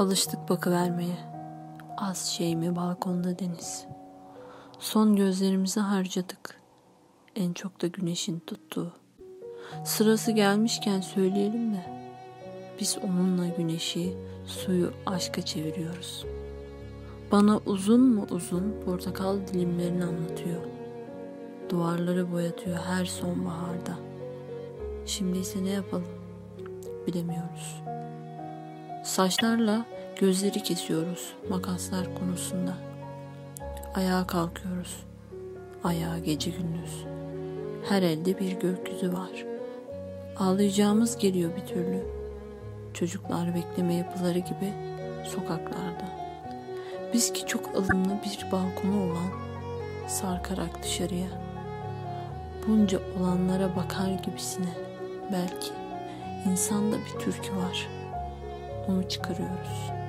Alıştık bakıvermeye. Az şey mi balkonda deniz. Son gözlerimizi harcadık. En çok da güneşin tuttuğu. Sırası gelmişken söyleyelim de biz onunla güneşi, suyu aşka çeviriyoruz. Bana uzun mu uzun portakal dilimlerini anlatıyor. Duvarları boyatıyor her sonbaharda. Şimdi ise ne yapalım? Bilemiyoruz. Saçlarla gözleri kesiyoruz makaslar konusunda. Ayağa kalkıyoruz. Ayağa gece gündüz. Her elde bir gökyüzü var. Ağlayacağımız geliyor bir türlü. Çocuklar bekleme yapıları gibi sokaklarda. Biz ki çok alımlı bir balkonu olan sarkarak dışarıya. Bunca olanlara bakar gibisine belki insanda bir türkü var. Onu çıkarıyoruz.''